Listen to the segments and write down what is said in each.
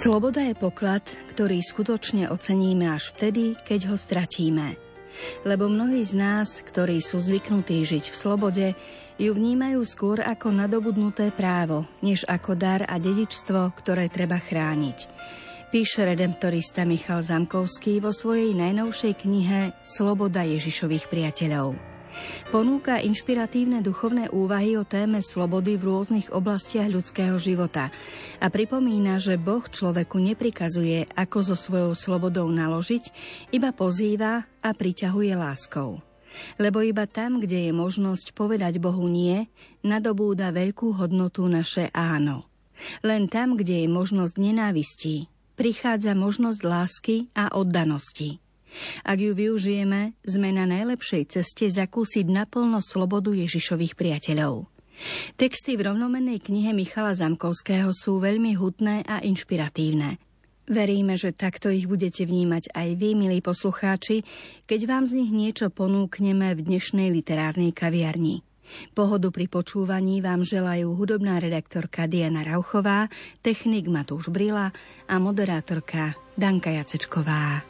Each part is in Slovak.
Sloboda je poklad, ktorý skutočne oceníme až vtedy, keď ho stratíme. Lebo mnohí z nás, ktorí sú zvyknutí žiť v slobode, ju vnímajú skôr ako nadobudnuté právo, než ako dar a dedičstvo, ktoré treba chrániť. Píše redemptorista Michal Zamkovský vo svojej najnovšej knihe Sloboda Ježišových priateľov. Ponúka inšpiratívne duchovné úvahy o téme slobody v rôznych oblastiach ľudského života a pripomína, že Boh človeku neprikazuje, ako so svojou slobodou naložiť, iba pozýva a priťahuje láskou. Lebo iba tam, kde je možnosť povedať Bohu nie, nadobúda veľkú hodnotu naše áno. Len tam, kde je možnosť nenávistí, prichádza možnosť lásky a oddanosti. Ak ju využijeme, sme na najlepšej ceste zakúsiť naplno slobodu Ježišových priateľov. Texty v rovnomennej knihe Michala Zamkovského sú veľmi hutné a inšpiratívne. Veríme, že takto ich budete vnímať aj vy, milí poslucháči, keď vám z nich niečo ponúkneme v dnešnej literárnej kaviarni. Pohodu pri počúvaní vám želajú hudobná redaktorka Diana Rauchová, technik Matúš Brila a moderátorka Danka Jacečková.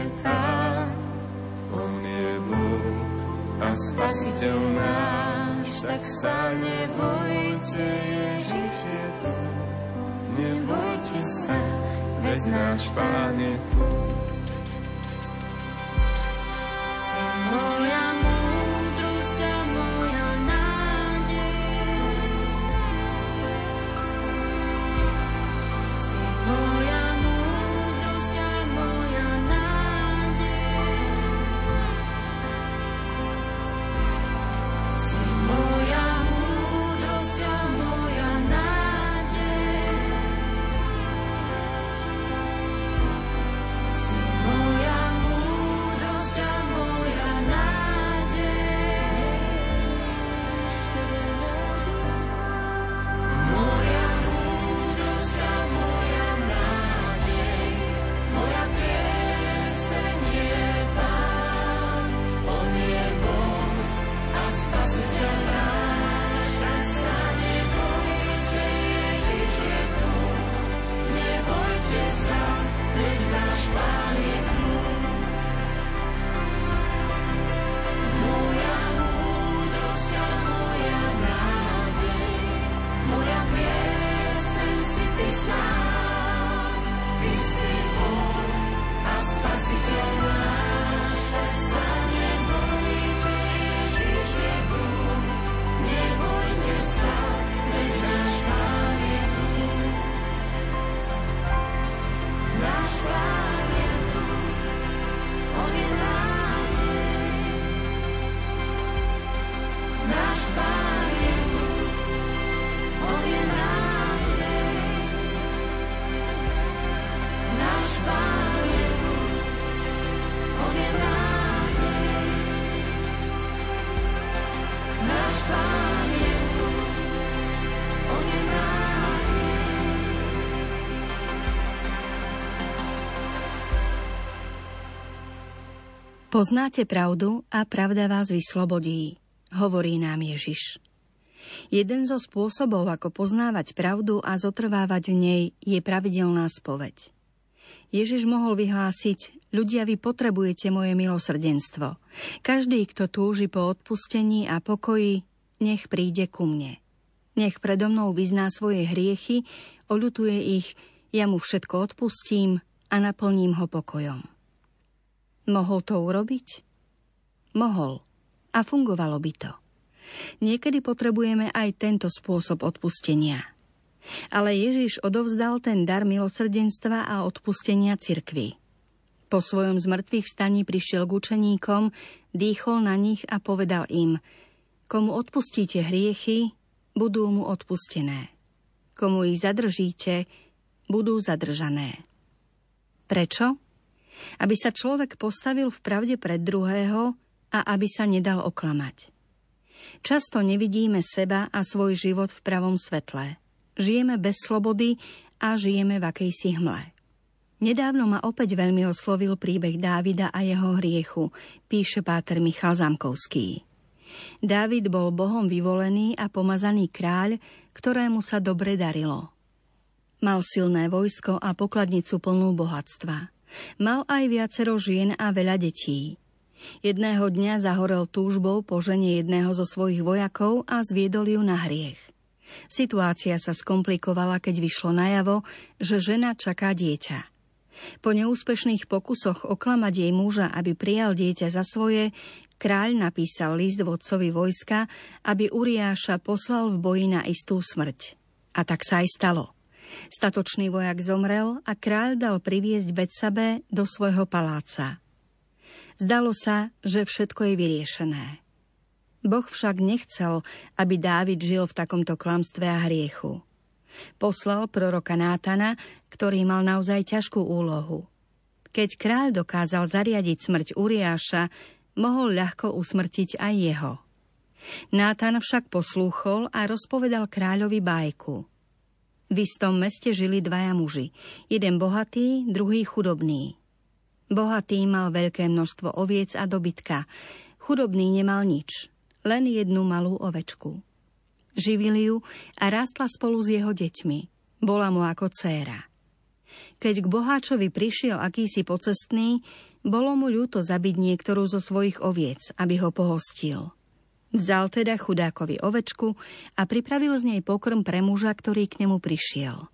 a Spasiteľ náš, tak sa nebojte, Ježiš je tu. Nebojte sa, veď náš Pán je tu. Poznáte pravdu a pravda vás vyslobodí, hovorí nám Ježiš. Jeden zo spôsobov, ako poznávať pravdu a zotrvávať v nej, je pravidelná spoveď. Ježiš mohol vyhlásiť, Ľudia, vy potrebujete moje milosrdenstvo. Každý, kto túži po odpustení a pokoji, nech príde ku mne. Nech predo mnou vyzná svoje hriechy, oľutuje ich, ja mu všetko odpustím a naplním ho pokojom. Mohol to urobiť? Mohol. A fungovalo by to. Niekedy potrebujeme aj tento spôsob odpustenia. Ale Ježiš odovzdal ten dar milosrdenstva a odpustenia cirkvi. Po svojom zmrtvých vstaní prišiel k učeníkom, dýchol na nich a povedal im, komu odpustíte hriechy, budú mu odpustené. Komu ich zadržíte, budú zadržané. Prečo? Aby sa človek postavil v pravde pred druhého a aby sa nedal oklamať. Často nevidíme seba a svoj život v pravom svetle. Žijeme bez slobody a žijeme v akejsi hmle. Nedávno ma opäť veľmi oslovil príbeh Dávida a jeho hriechu, píše páter Michal Zamkovský. Dávid bol Bohom vyvolený a pomazaný kráľ, ktorému sa dobre darilo. Mal silné vojsko a pokladnicu plnú bohatstva. Mal aj viacero žien a veľa detí. Jedného dňa zahorel túžbou po žene jedného zo svojich vojakov a zviedol ju na hriech. Situácia sa skomplikovala, keď vyšlo najavo, že žena čaká dieťa. Po neúspešných pokusoch oklamať jej muža, aby prijal dieťa za svoje, kráľ napísal list vodcovi vojska, aby Uriáša poslal v boji na istú smrť. A tak sa aj stalo. Statočný vojak zomrel a kráľ dal priviesť Betsabe do svojho paláca. Zdalo sa, že všetko je vyriešené. Boh však nechcel, aby Dávid žil v takomto klamstve a hriechu. Poslal proroka Nátana, ktorý mal naozaj ťažkú úlohu. Keď kráľ dokázal zariadiť smrť Uriáša, mohol ľahko usmrtiť aj jeho. Nátan však poslúchol a rozpovedal kráľovi bajku. V istom meste žili dvaja muži, jeden bohatý, druhý chudobný. Bohatý mal veľké množstvo oviec a dobytka, chudobný nemal nič, len jednu malú ovečku. Živili ju a rástla spolu s jeho deťmi. Bola mu ako dcéra. Keď k boháčovi prišiel akýsi pocestný, bolo mu ľúto zabiť niektorú zo svojich oviec, aby ho pohostil. Vzal teda chudákovi ovečku a pripravil z nej pokrm pre muža, ktorý k nemu prišiel.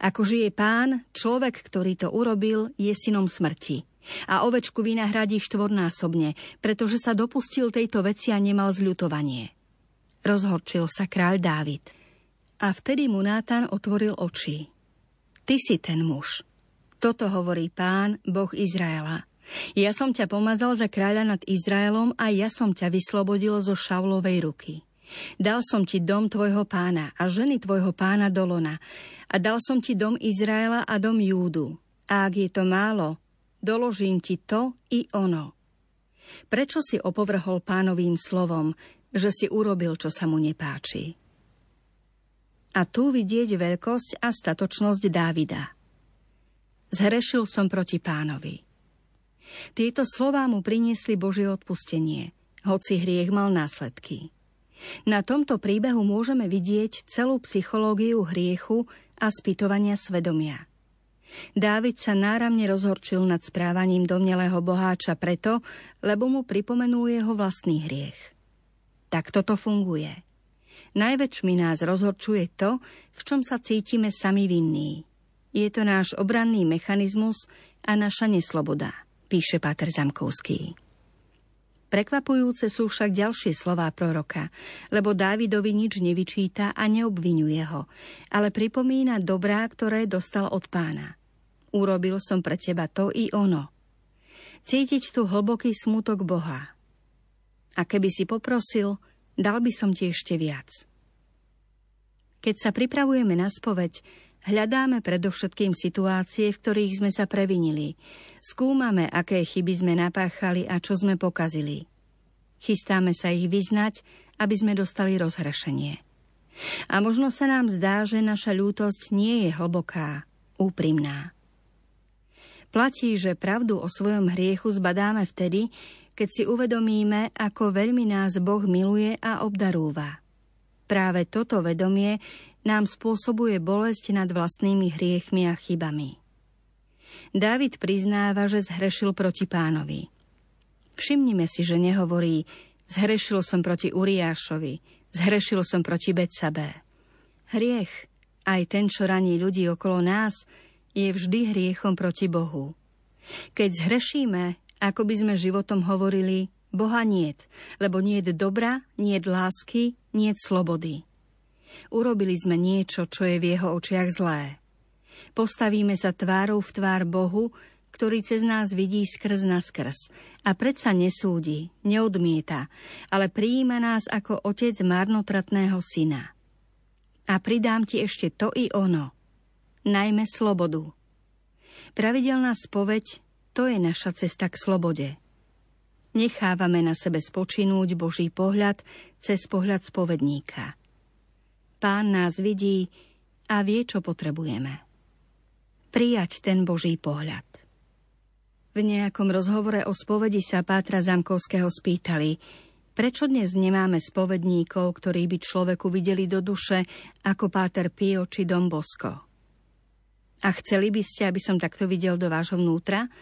Ako žije pán, človek, ktorý to urobil, je synom smrti. A ovečku vynahradí štvornásobne, pretože sa dopustil tejto veci a nemal zľutovanie. Rozhorčil sa kráľ Dávid. A vtedy mu Nátan otvoril oči. Ty si ten muž. Toto hovorí pán, Boh Izraela. Ja som ťa pomazal za kráľa nad Izraelom a ja som ťa vyslobodil zo Šaulovej ruky. Dal som ti dom tvojho pána a ženy tvojho pána Dolona a dal som ti dom Izraela a dom Júdu. A ak je to málo, doložím ti to i ono. Prečo si opovrhol pánovým slovom, že si urobil, čo sa mu nepáči. A tu vidieť veľkosť a statočnosť Dávida. Zhrešil som proti pánovi. Tieto slová mu priniesli Božie odpustenie, hoci hriech mal následky. Na tomto príbehu môžeme vidieť celú psychológiu hriechu a spýtovania svedomia. Dávid sa náramne rozhorčil nad správaním domnelého boháča preto, lebo mu pripomenul jeho vlastný hriech. Tak toto funguje. Najväčšmi nás rozhorčuje to, v čom sa cítime sami vinní. Je to náš obranný mechanizmus a naša nesloboda, píše Páter Zamkovský. Prekvapujúce sú však ďalšie slová proroka, lebo Dávidovi nič nevyčíta a neobvinuje ho, ale pripomína dobrá, ktoré dostal od pána. Urobil som pre teba to i ono. Cítiť tu hlboký smutok Boha, a keby si poprosil, dal by som ti ešte viac. Keď sa pripravujeme na spoveď, hľadáme predovšetkým situácie, v ktorých sme sa previnili. Skúmame, aké chyby sme napáchali a čo sme pokazili. Chystáme sa ich vyznať, aby sme dostali rozhrešenie. A možno sa nám zdá, že naša ľútosť nie je hlboká, úprimná. Platí, že pravdu o svojom hriechu zbadáme vtedy, keď si uvedomíme, ako veľmi nás Boh miluje a obdarúva. Práve toto vedomie nám spôsobuje bolesť nad vlastnými hriechmi a chybami. Dávid priznáva, že zhrešil proti pánovi. Všimnime si, že nehovorí zhrešil som proti Uriášovi, zhrešil som proti Betsabe. Hriech, aj ten, čo raní ľudí okolo nás, je vždy hriechom proti Bohu. Keď zhrešíme, ako by sme životom hovorili, Boha niet, lebo niet dobra, niet lásky, niet slobody. Urobili sme niečo, čo je v jeho očiach zlé. Postavíme sa tvárou v tvár Bohu, ktorý cez nás vidí skrz na skrz a predsa nesúdi, neodmieta, ale prijíma nás ako otec marnotratného syna. A pridám ti ešte to i ono, najmä slobodu. Pravidelná spoveď, to je naša cesta k slobode. Nechávame na sebe spočinúť Boží pohľad cez pohľad spovedníka. Pán nás vidí a vie, čo potrebujeme. Prijať ten Boží pohľad. V nejakom rozhovore o spovedi sa Pátra Zamkovského spýtali, prečo dnes nemáme spovedníkov, ktorí by človeku videli do duše ako Páter Pio či Dom Bosko. A chceli by ste, aby som takto videl do vášho vnútra?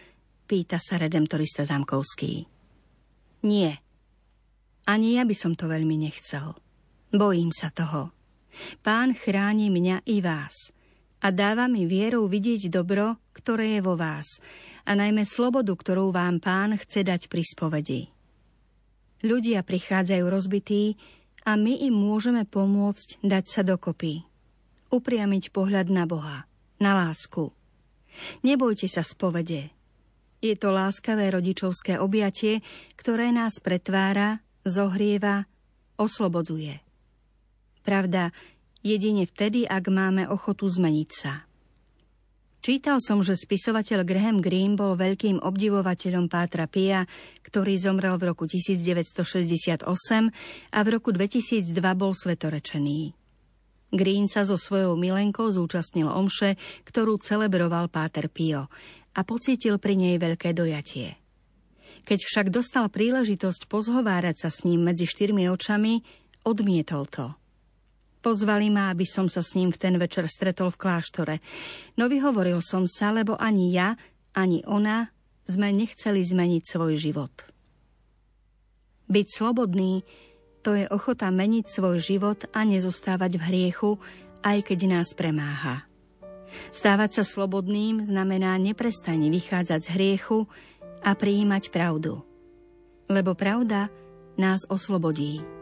Pýta sa redemptorista Zamkovský. Nie. Ani ja by som to veľmi nechcel. Bojím sa toho. Pán chráni mňa i vás a dáva mi vierou vidieť dobro, ktoré je vo vás a najmä slobodu, ktorú vám pán chce dať pri spovedi. Ľudia prichádzajú rozbití a my im môžeme pomôcť dať sa dokopy. Upriamiť pohľad na Boha, na lásku. Nebojte sa spovede. Je to láskavé rodičovské objatie, ktoré nás pretvára, zohrieva, oslobodzuje. Pravda, jedine vtedy, ak máme ochotu zmeniť sa. Čítal som, že spisovateľ Graham Greene bol veľkým obdivovateľom Pátra Pia, ktorý zomrel v roku 1968 a v roku 2002 bol svetorečený. Green sa so svojou milenkou zúčastnil omše, ktorú celebroval Páter Pio a pocítil pri nej veľké dojatie. Keď však dostal príležitosť pozhovárať sa s ním medzi štyrmi očami, odmietol to – Pozvali ma, aby som sa s ním v ten večer stretol v kláštore. No vyhovoril som sa, lebo ani ja, ani ona sme nechceli zmeniť svoj život. Byť slobodný, to je ochota meniť svoj život a nezostávať v hriechu, aj keď nás premáha. Stávať sa slobodným znamená neprestajne vychádzať z hriechu a prijímať pravdu. Lebo pravda nás oslobodí.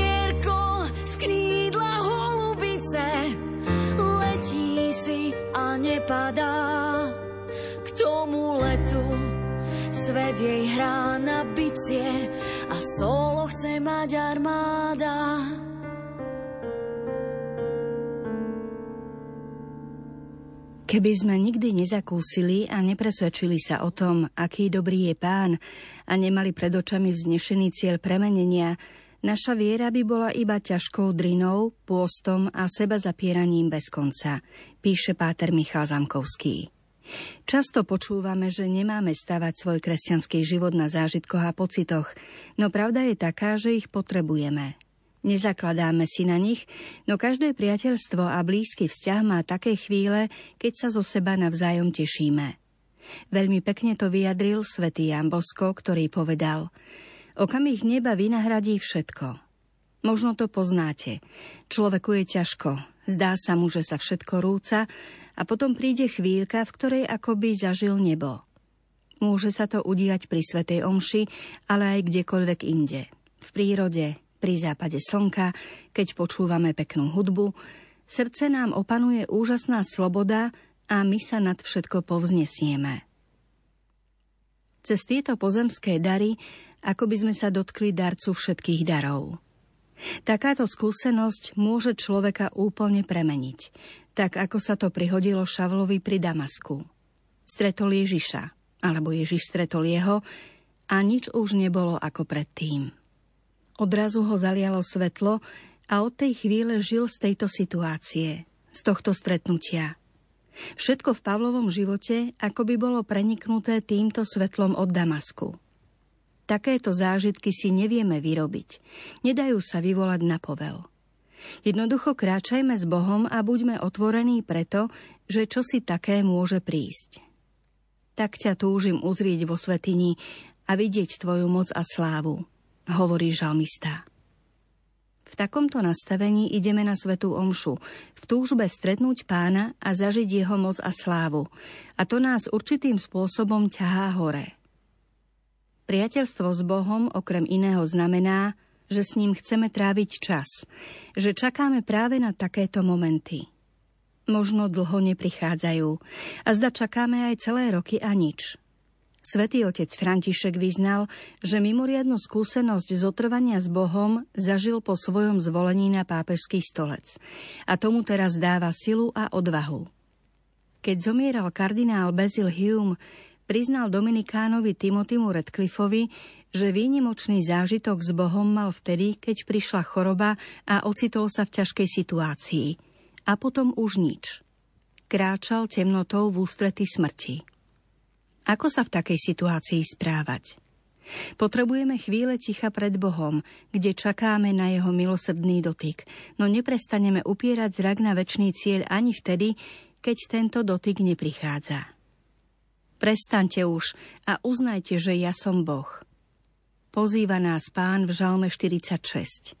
a nepadá k tomu letu. Svet jej hrá na bicie a solo chce mať armáda. Keby sme nikdy nezakúsili a nepresvedčili sa o tom, aký dobrý je pán a nemali pred očami vznešený cieľ premenenia, Naša viera by bola iba ťažkou drinou, pôstom a seba zapieraním bez konca, píše páter Michal Zamkovský. Často počúvame, že nemáme stavať svoj kresťanský život na zážitkoch a pocitoch, no pravda je taká, že ich potrebujeme. Nezakladáme si na nich, no každé priateľstvo a blízky vzťah má také chvíle, keď sa zo seba navzájom tešíme. Veľmi pekne to vyjadril svätý Jan Bosko, ktorý povedal – Okamih neba vynahradí všetko. Možno to poznáte. Človeku je ťažko. Zdá sa mu, že sa všetko rúca a potom príde chvíľka, v ktorej akoby zažil nebo. Môže sa to udiať pri Svetej Omši, ale aj kdekoľvek inde. V prírode, pri západe slnka, keď počúvame peknú hudbu, srdce nám opanuje úžasná sloboda a my sa nad všetko povznesieme. Cez tieto pozemské dary, ako by sme sa dotkli darcu všetkých darov. Takáto skúsenosť môže človeka úplne premeniť, tak ako sa to prihodilo Šavlovi pri Damasku. Stretol Ježiša, alebo Ježiš stretol jeho a nič už nebolo ako predtým. Odrazu ho zalialo svetlo a od tej chvíle žil z tejto situácie, z tohto stretnutia. Všetko v Pavlovom živote ako by bolo preniknuté týmto svetlom od Damasku. Takéto zážitky si nevieme vyrobiť. Nedajú sa vyvolať na povel. Jednoducho kráčajme s Bohom a buďme otvorení preto, že čo si také môže prísť. Tak ťa túžim uzrieť vo svetini a vidieť Tvoju moc a slávu hovorí žalmista. V takomto nastavení ideme na svetú omšu, v túžbe stretnúť pána a zažiť jeho moc a slávu. A to nás určitým spôsobom ťahá hore. Priateľstvo s Bohom okrem iného znamená, že s ním chceme tráviť čas, že čakáme práve na takéto momenty. Možno dlho neprichádzajú a zda čakáme aj celé roky a nič. Svetý otec František vyznal, že mimoriadnu skúsenosť zotrvania s Bohom zažil po svojom zvolení na pápežský stolec a tomu teraz dáva silu a odvahu. Keď zomieral kardinál Basil Hume, priznal Dominikánovi Timotimu Redcliffovi, že výnimočný zážitok s Bohom mal vtedy, keď prišla choroba a ocitol sa v ťažkej situácii. A potom už nič. Kráčal temnotou v ústrety smrti. Ako sa v takej situácii správať? Potrebujeme chvíle ticha pred Bohom, kde čakáme na jeho milosrdný dotyk, no neprestaneme upierať zrak na väčší cieľ ani vtedy, keď tento dotyk neprichádza. Prestaňte už a uznajte, že ja som Boh. Pozýva nás pán v Žalme 46.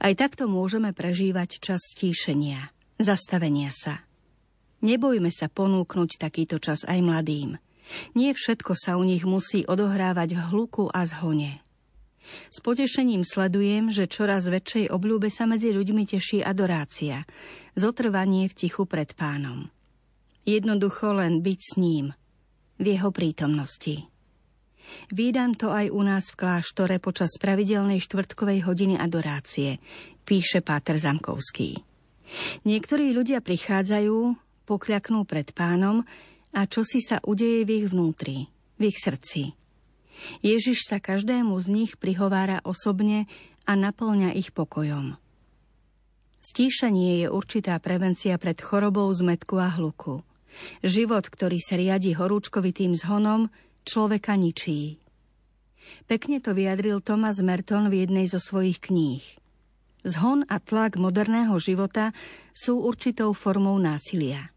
Aj takto môžeme prežívať čas stíšenia, zastavenia sa. Nebojme sa ponúknuť takýto čas aj mladým – nie všetko sa u nich musí odohrávať v hluku a zhone. S potešením sledujem, že čoraz väčšej obľúbe sa medzi ľuďmi teší adorácia, zotrvanie v tichu pred pánom. Jednoducho len byť s ním, v jeho prítomnosti. Vídam to aj u nás v kláštore počas pravidelnej štvrtkovej hodiny adorácie, píše Páter Zamkovský. Niektorí ľudia prichádzajú, pokľaknú pred pánom a čo si sa udeje v ich vnútri, v ich srdci. Ježiš sa každému z nich prihovára osobne a naplňa ich pokojom. Stíšanie je určitá prevencia pred chorobou zmetku a hluku. Život, ktorý sa riadi horúčkovitým zhonom, človeka ničí. Pekne to vyjadril Thomas Merton v jednej zo svojich kníh. Zhon a tlak moderného života sú určitou formou násilia.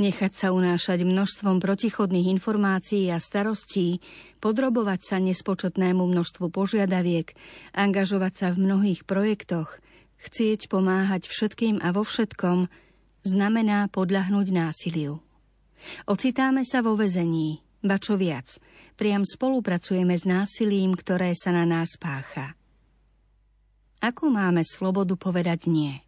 Nechať sa unášať množstvom protichodných informácií a starostí, podrobovať sa nespočetnému množstvu požiadaviek, angažovať sa v mnohých projektoch, chcieť pomáhať všetkým a vo všetkom, znamená podľahnúť násiliu. Ocitáme sa vo vezení, ba čo viac, priam spolupracujeme s násilím, ktoré sa na nás pácha. Ako máme slobodu povedať nie?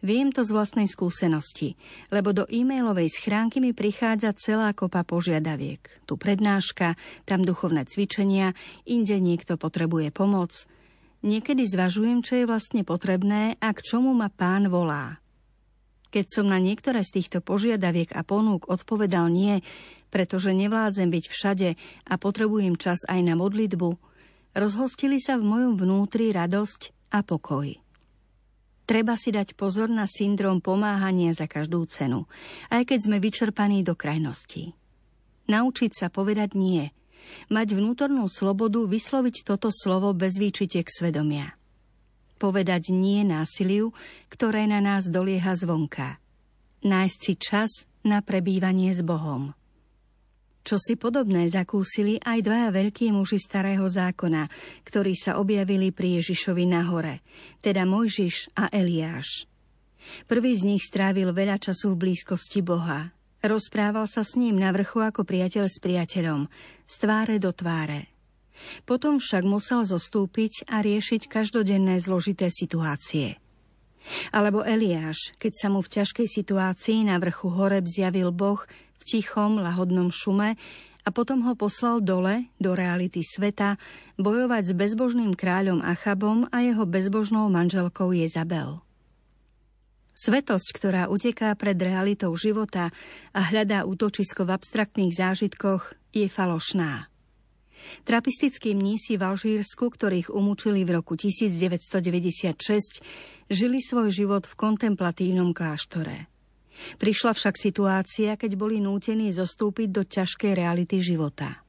Viem to z vlastnej skúsenosti, lebo do e-mailovej schránky mi prichádza celá kopa požiadaviek. Tu prednáška, tam duchovné cvičenia, inde niekto potrebuje pomoc. Niekedy zvažujem, čo je vlastne potrebné a k čomu ma pán volá. Keď som na niektoré z týchto požiadaviek a ponúk odpovedal nie, pretože nevládzem byť všade a potrebujem čas aj na modlitbu, rozhostili sa v mojom vnútri radosť a pokoj. Treba si dať pozor na syndrom pomáhania za každú cenu, aj keď sme vyčerpaní do krajnosti. Naučiť sa povedať nie, mať vnútornú slobodu vysloviť toto slovo bez výčitek svedomia. Povedať nie násiliu, ktoré na nás dolieha zvonka. Nájsť si čas na prebývanie s Bohom. Čo si podobné zakúsili aj dvaja veľkí muži starého zákona, ktorí sa objavili pri Ježišovi na hore, teda Mojžiš a Eliáš. Prvý z nich strávil veľa času v blízkosti Boha. Rozprával sa s ním na vrchu ako priateľ s priateľom, z tváre do tváre. Potom však musel zostúpiť a riešiť každodenné zložité situácie. Alebo Eliáš, keď sa mu v ťažkej situácii na vrchu Horeb zjavil Boh v tichom, lahodnom šume a potom ho poslal dole, do reality sveta, bojovať s bezbožným kráľom Achabom a jeho bezbožnou manželkou Jezabel. Svetosť, ktorá uteká pred realitou života a hľadá útočisko v abstraktných zážitkoch, je falošná. Trapistickí mnísi v Alžírsku, ktorých umúčili v roku 1996, žili svoj život v kontemplatívnom kláštore. Prišla však situácia, keď boli nútení zostúpiť do ťažkej reality života.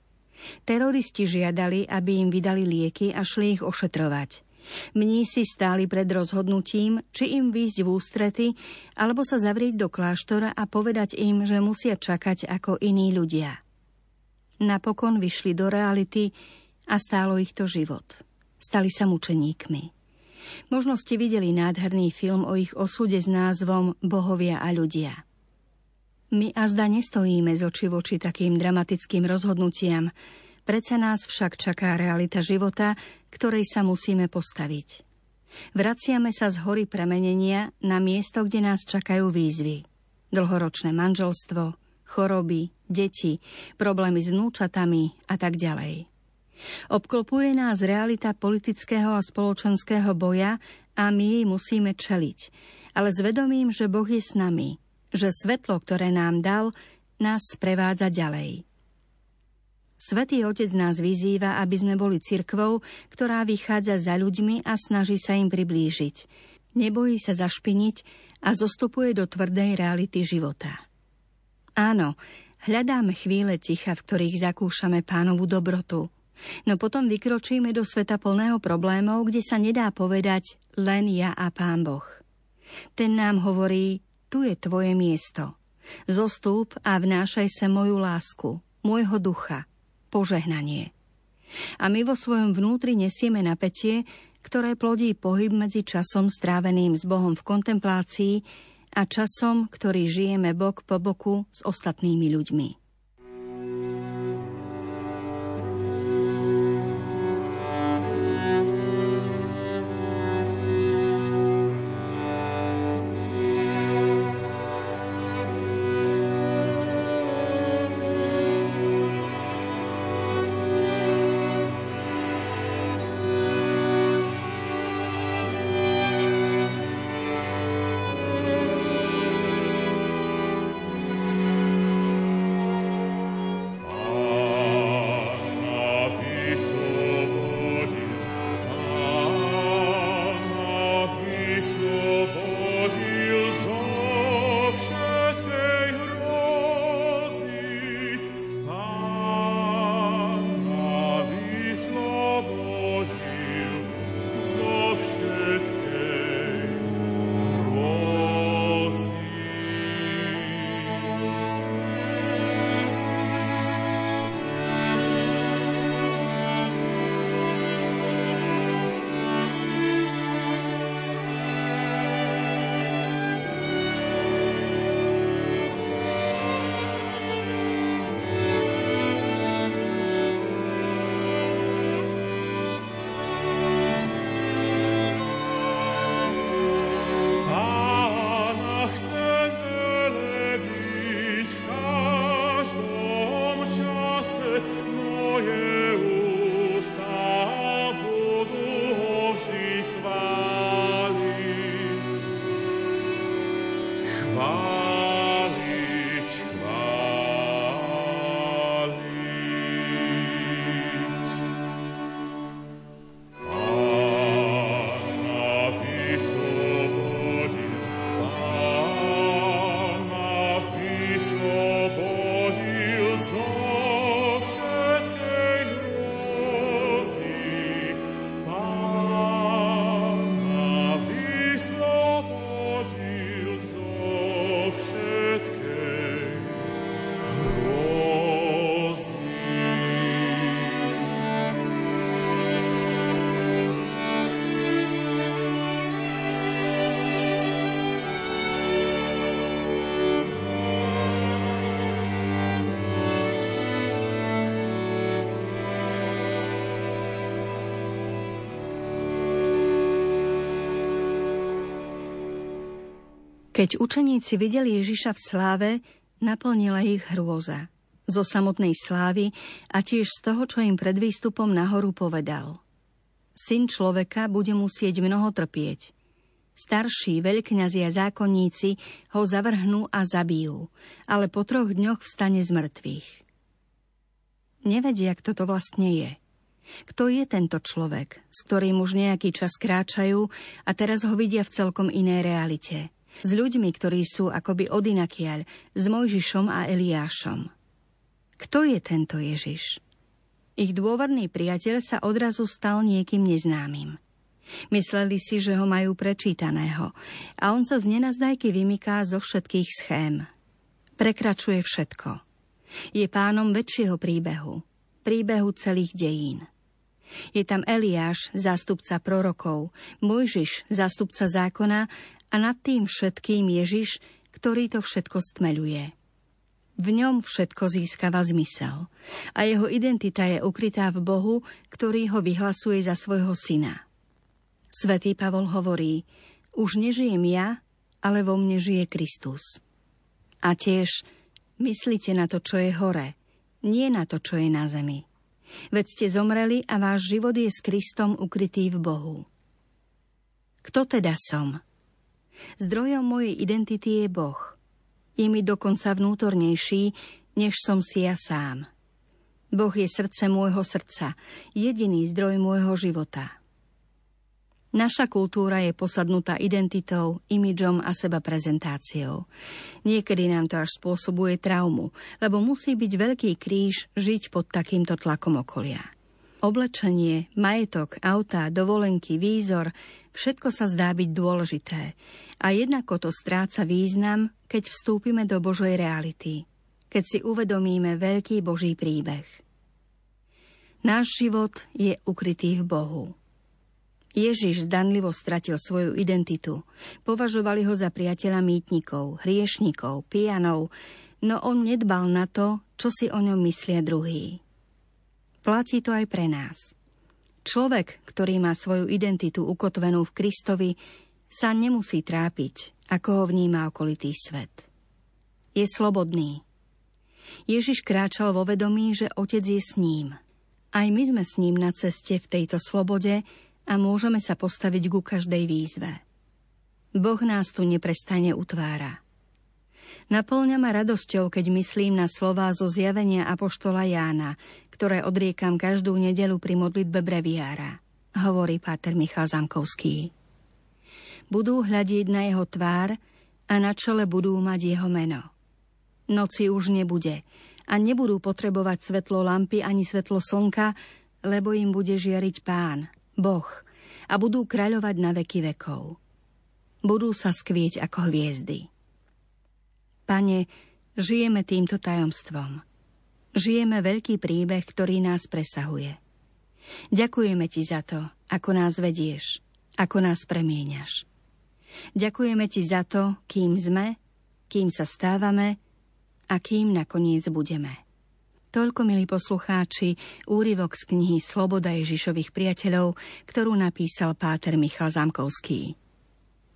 Teroristi žiadali, aby im vydali lieky a šli ich ošetrovať. Mnísi stáli pred rozhodnutím, či im výjsť v ústrety, alebo sa zavrieť do kláštora a povedať im, že musia čakať ako iní ľudia. Napokon vyšli do reality a stálo ich to život. Stali sa mučeníkmi. Možno ste videli nádherný film o ich osude s názvom Bohovia a ľudia. My azda nestojíme z oči voči takým dramatickým rozhodnutiam, Predsa nás však čaká realita života, ktorej sa musíme postaviť. Vraciame sa z hory premenenia na miesto, kde nás čakajú výzvy. Dlhoročné manželstvo, choroby, deti, problémy s vnúčatami a tak ďalej. Obklopuje nás realita politického a spoločenského boja a my jej musíme čeliť, ale s vedomím, že Boh je s nami, že svetlo, ktoré nám dal, nás sprevádza ďalej. Svetý Otec nás vyzýva, aby sme boli cirkvou, ktorá vychádza za ľuďmi a snaží sa im priblížiť. Nebojí sa zašpiniť a zostupuje do tvrdej reality života. Áno, hľadáme chvíle ticha, v ktorých zakúšame pánovu dobrotu. No potom vykročíme do sveta plného problémov, kde sa nedá povedať len ja a pán Boh. Ten nám hovorí, tu je tvoje miesto. Zostúp a vnášaj sa moju lásku, môjho ducha, požehnanie. A my vo svojom vnútri nesieme napätie, ktoré plodí pohyb medzi časom stráveným s Bohom v kontemplácii a časom, ktorý žijeme bok po boku s ostatnými ľuďmi. Keď učeníci videli Ježiša v sláve, naplnila ich hrôza. Zo samotnej slávy a tiež z toho, čo im pred výstupom nahoru povedal. Syn človeka bude musieť mnoho trpieť. Starší veľkňazi a zákonníci ho zavrhnú a zabijú, ale po troch dňoch vstane z mŕtvych. Nevedia, kto to vlastne je. Kto je tento človek, s ktorým už nejaký čas kráčajú a teraz ho vidia v celkom inej realite – s ľuďmi, ktorí sú akoby odinakiaľ, s Mojžišom a Eliášom. Kto je tento Ježiš? Ich dôverný priateľ sa odrazu stal niekým neznámym. Mysleli si, že ho majú prečítaného a on sa z nenazdajky vymyká zo všetkých schém. Prekračuje všetko. Je pánom väčšieho príbehu, príbehu celých dejín. Je tam Eliáš, zástupca prorokov, Mojžiš, zástupca zákona a nad tým všetkým Ježiš, ktorý to všetko stmeľuje. V ňom všetko získava zmysel a jeho identita je ukrytá v Bohu, ktorý ho vyhlasuje za svojho syna. Svetý Pavol hovorí, už nežijem ja, ale vo mne žije Kristus. A tiež myslíte na to, čo je hore, nie na to, čo je na zemi. Veď ste zomreli a váš život je s Kristom ukrytý v Bohu. Kto teda som? Zdrojom mojej identity je Boh. Je mi dokonca vnútornejší, než som si ja sám. Boh je srdce môjho srdca, jediný zdroj môjho života. Naša kultúra je posadnutá identitou, imidžom a seba prezentáciou. Niekedy nám to až spôsobuje traumu, lebo musí byť veľký kríž žiť pod takýmto tlakom okolia. Oblečenie, majetok, autá, dovolenky, výzor, všetko sa zdá byť dôležité, a jednako to stráca význam, keď vstúpime do Božej reality, keď si uvedomíme veľký Boží príbeh. Náš život je ukrytý v Bohu. Ježiš zdanlivo stratil svoju identitu. Považovali ho za priateľa mýtnikov, hriešnikov, pijanov, no on nedbal na to, čo si o ňom myslia druhý. Platí to aj pre nás. Človek, ktorý má svoju identitu ukotvenú v Kristovi, sa nemusí trápiť, ako ho vníma okolitý svet. Je slobodný. Ježiš kráčal vo vedomí, že Otec je s ním. Aj my sme s ním na ceste v tejto slobode a môžeme sa postaviť ku každej výzve. Boh nás tu neprestane utvára. Naplňa ma radosťou, keď myslím na slová zo zjavenia Apoštola Jána, ktoré odriekam každú nedelu pri modlitbe breviára, hovorí páter Michal Zamkovský budú hľadiť na jeho tvár a na čele budú mať jeho meno. Noci už nebude a nebudú potrebovať svetlo lampy ani svetlo slnka, lebo im bude žiariť pán, Boh, a budú kráľovať na veky vekov. Budú sa skvieť ako hviezdy. Pane, žijeme týmto tajomstvom. Žijeme veľký príbeh, ktorý nás presahuje. Ďakujeme ti za to, ako nás vedieš, ako nás premieňaš. Ďakujeme ti za to, kým sme, kým sa stávame a kým nakoniec budeme. Toľko, milí poslucháči, úryvok z knihy Sloboda Ježišových priateľov, ktorú napísal páter Michal Zamkovský.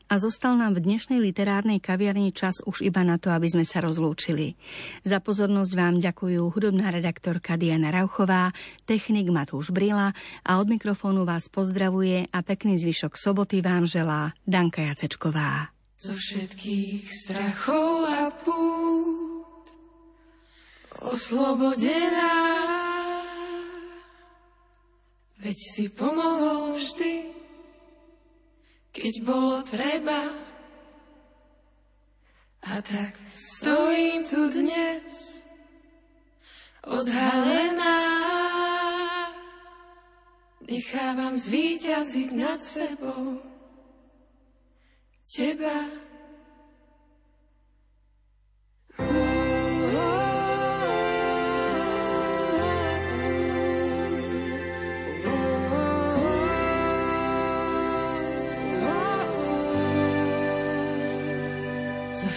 A zostal nám v dnešnej literárnej kaviarni čas už iba na to, aby sme sa rozlúčili. Za pozornosť vám ďakujú hudobná redaktorka Diana Rauchová, technik Matúš Brila a od mikrofónu vás pozdravuje a pekný zvyšok soboty vám želá Danka Jacečková. Zo všetkých strachov a pút oslobodená Veď si pomohol vždy keď bolo treba. A tak stojím tu dnes, odhalená. Nechávam zvíťaziť nad sebou teba.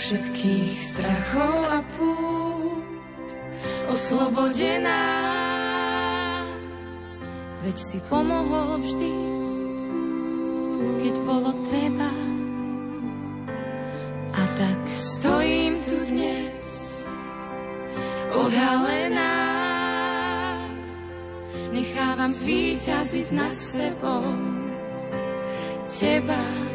všetkých strachov a pút oslobodená. Veď si pomohol vždy, keď bolo treba. A tak stojím tu dnes, odhalená. Nechávam zvíťaziť nad sebou teba.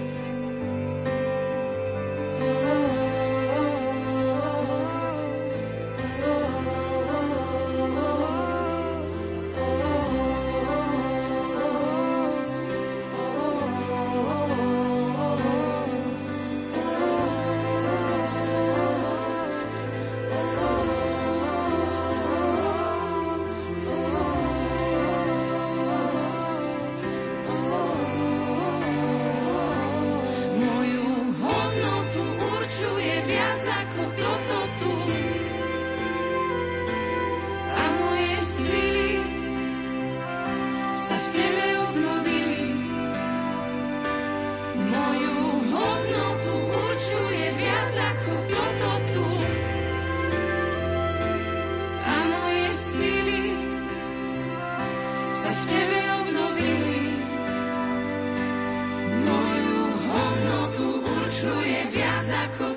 Zo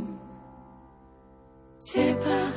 teba. da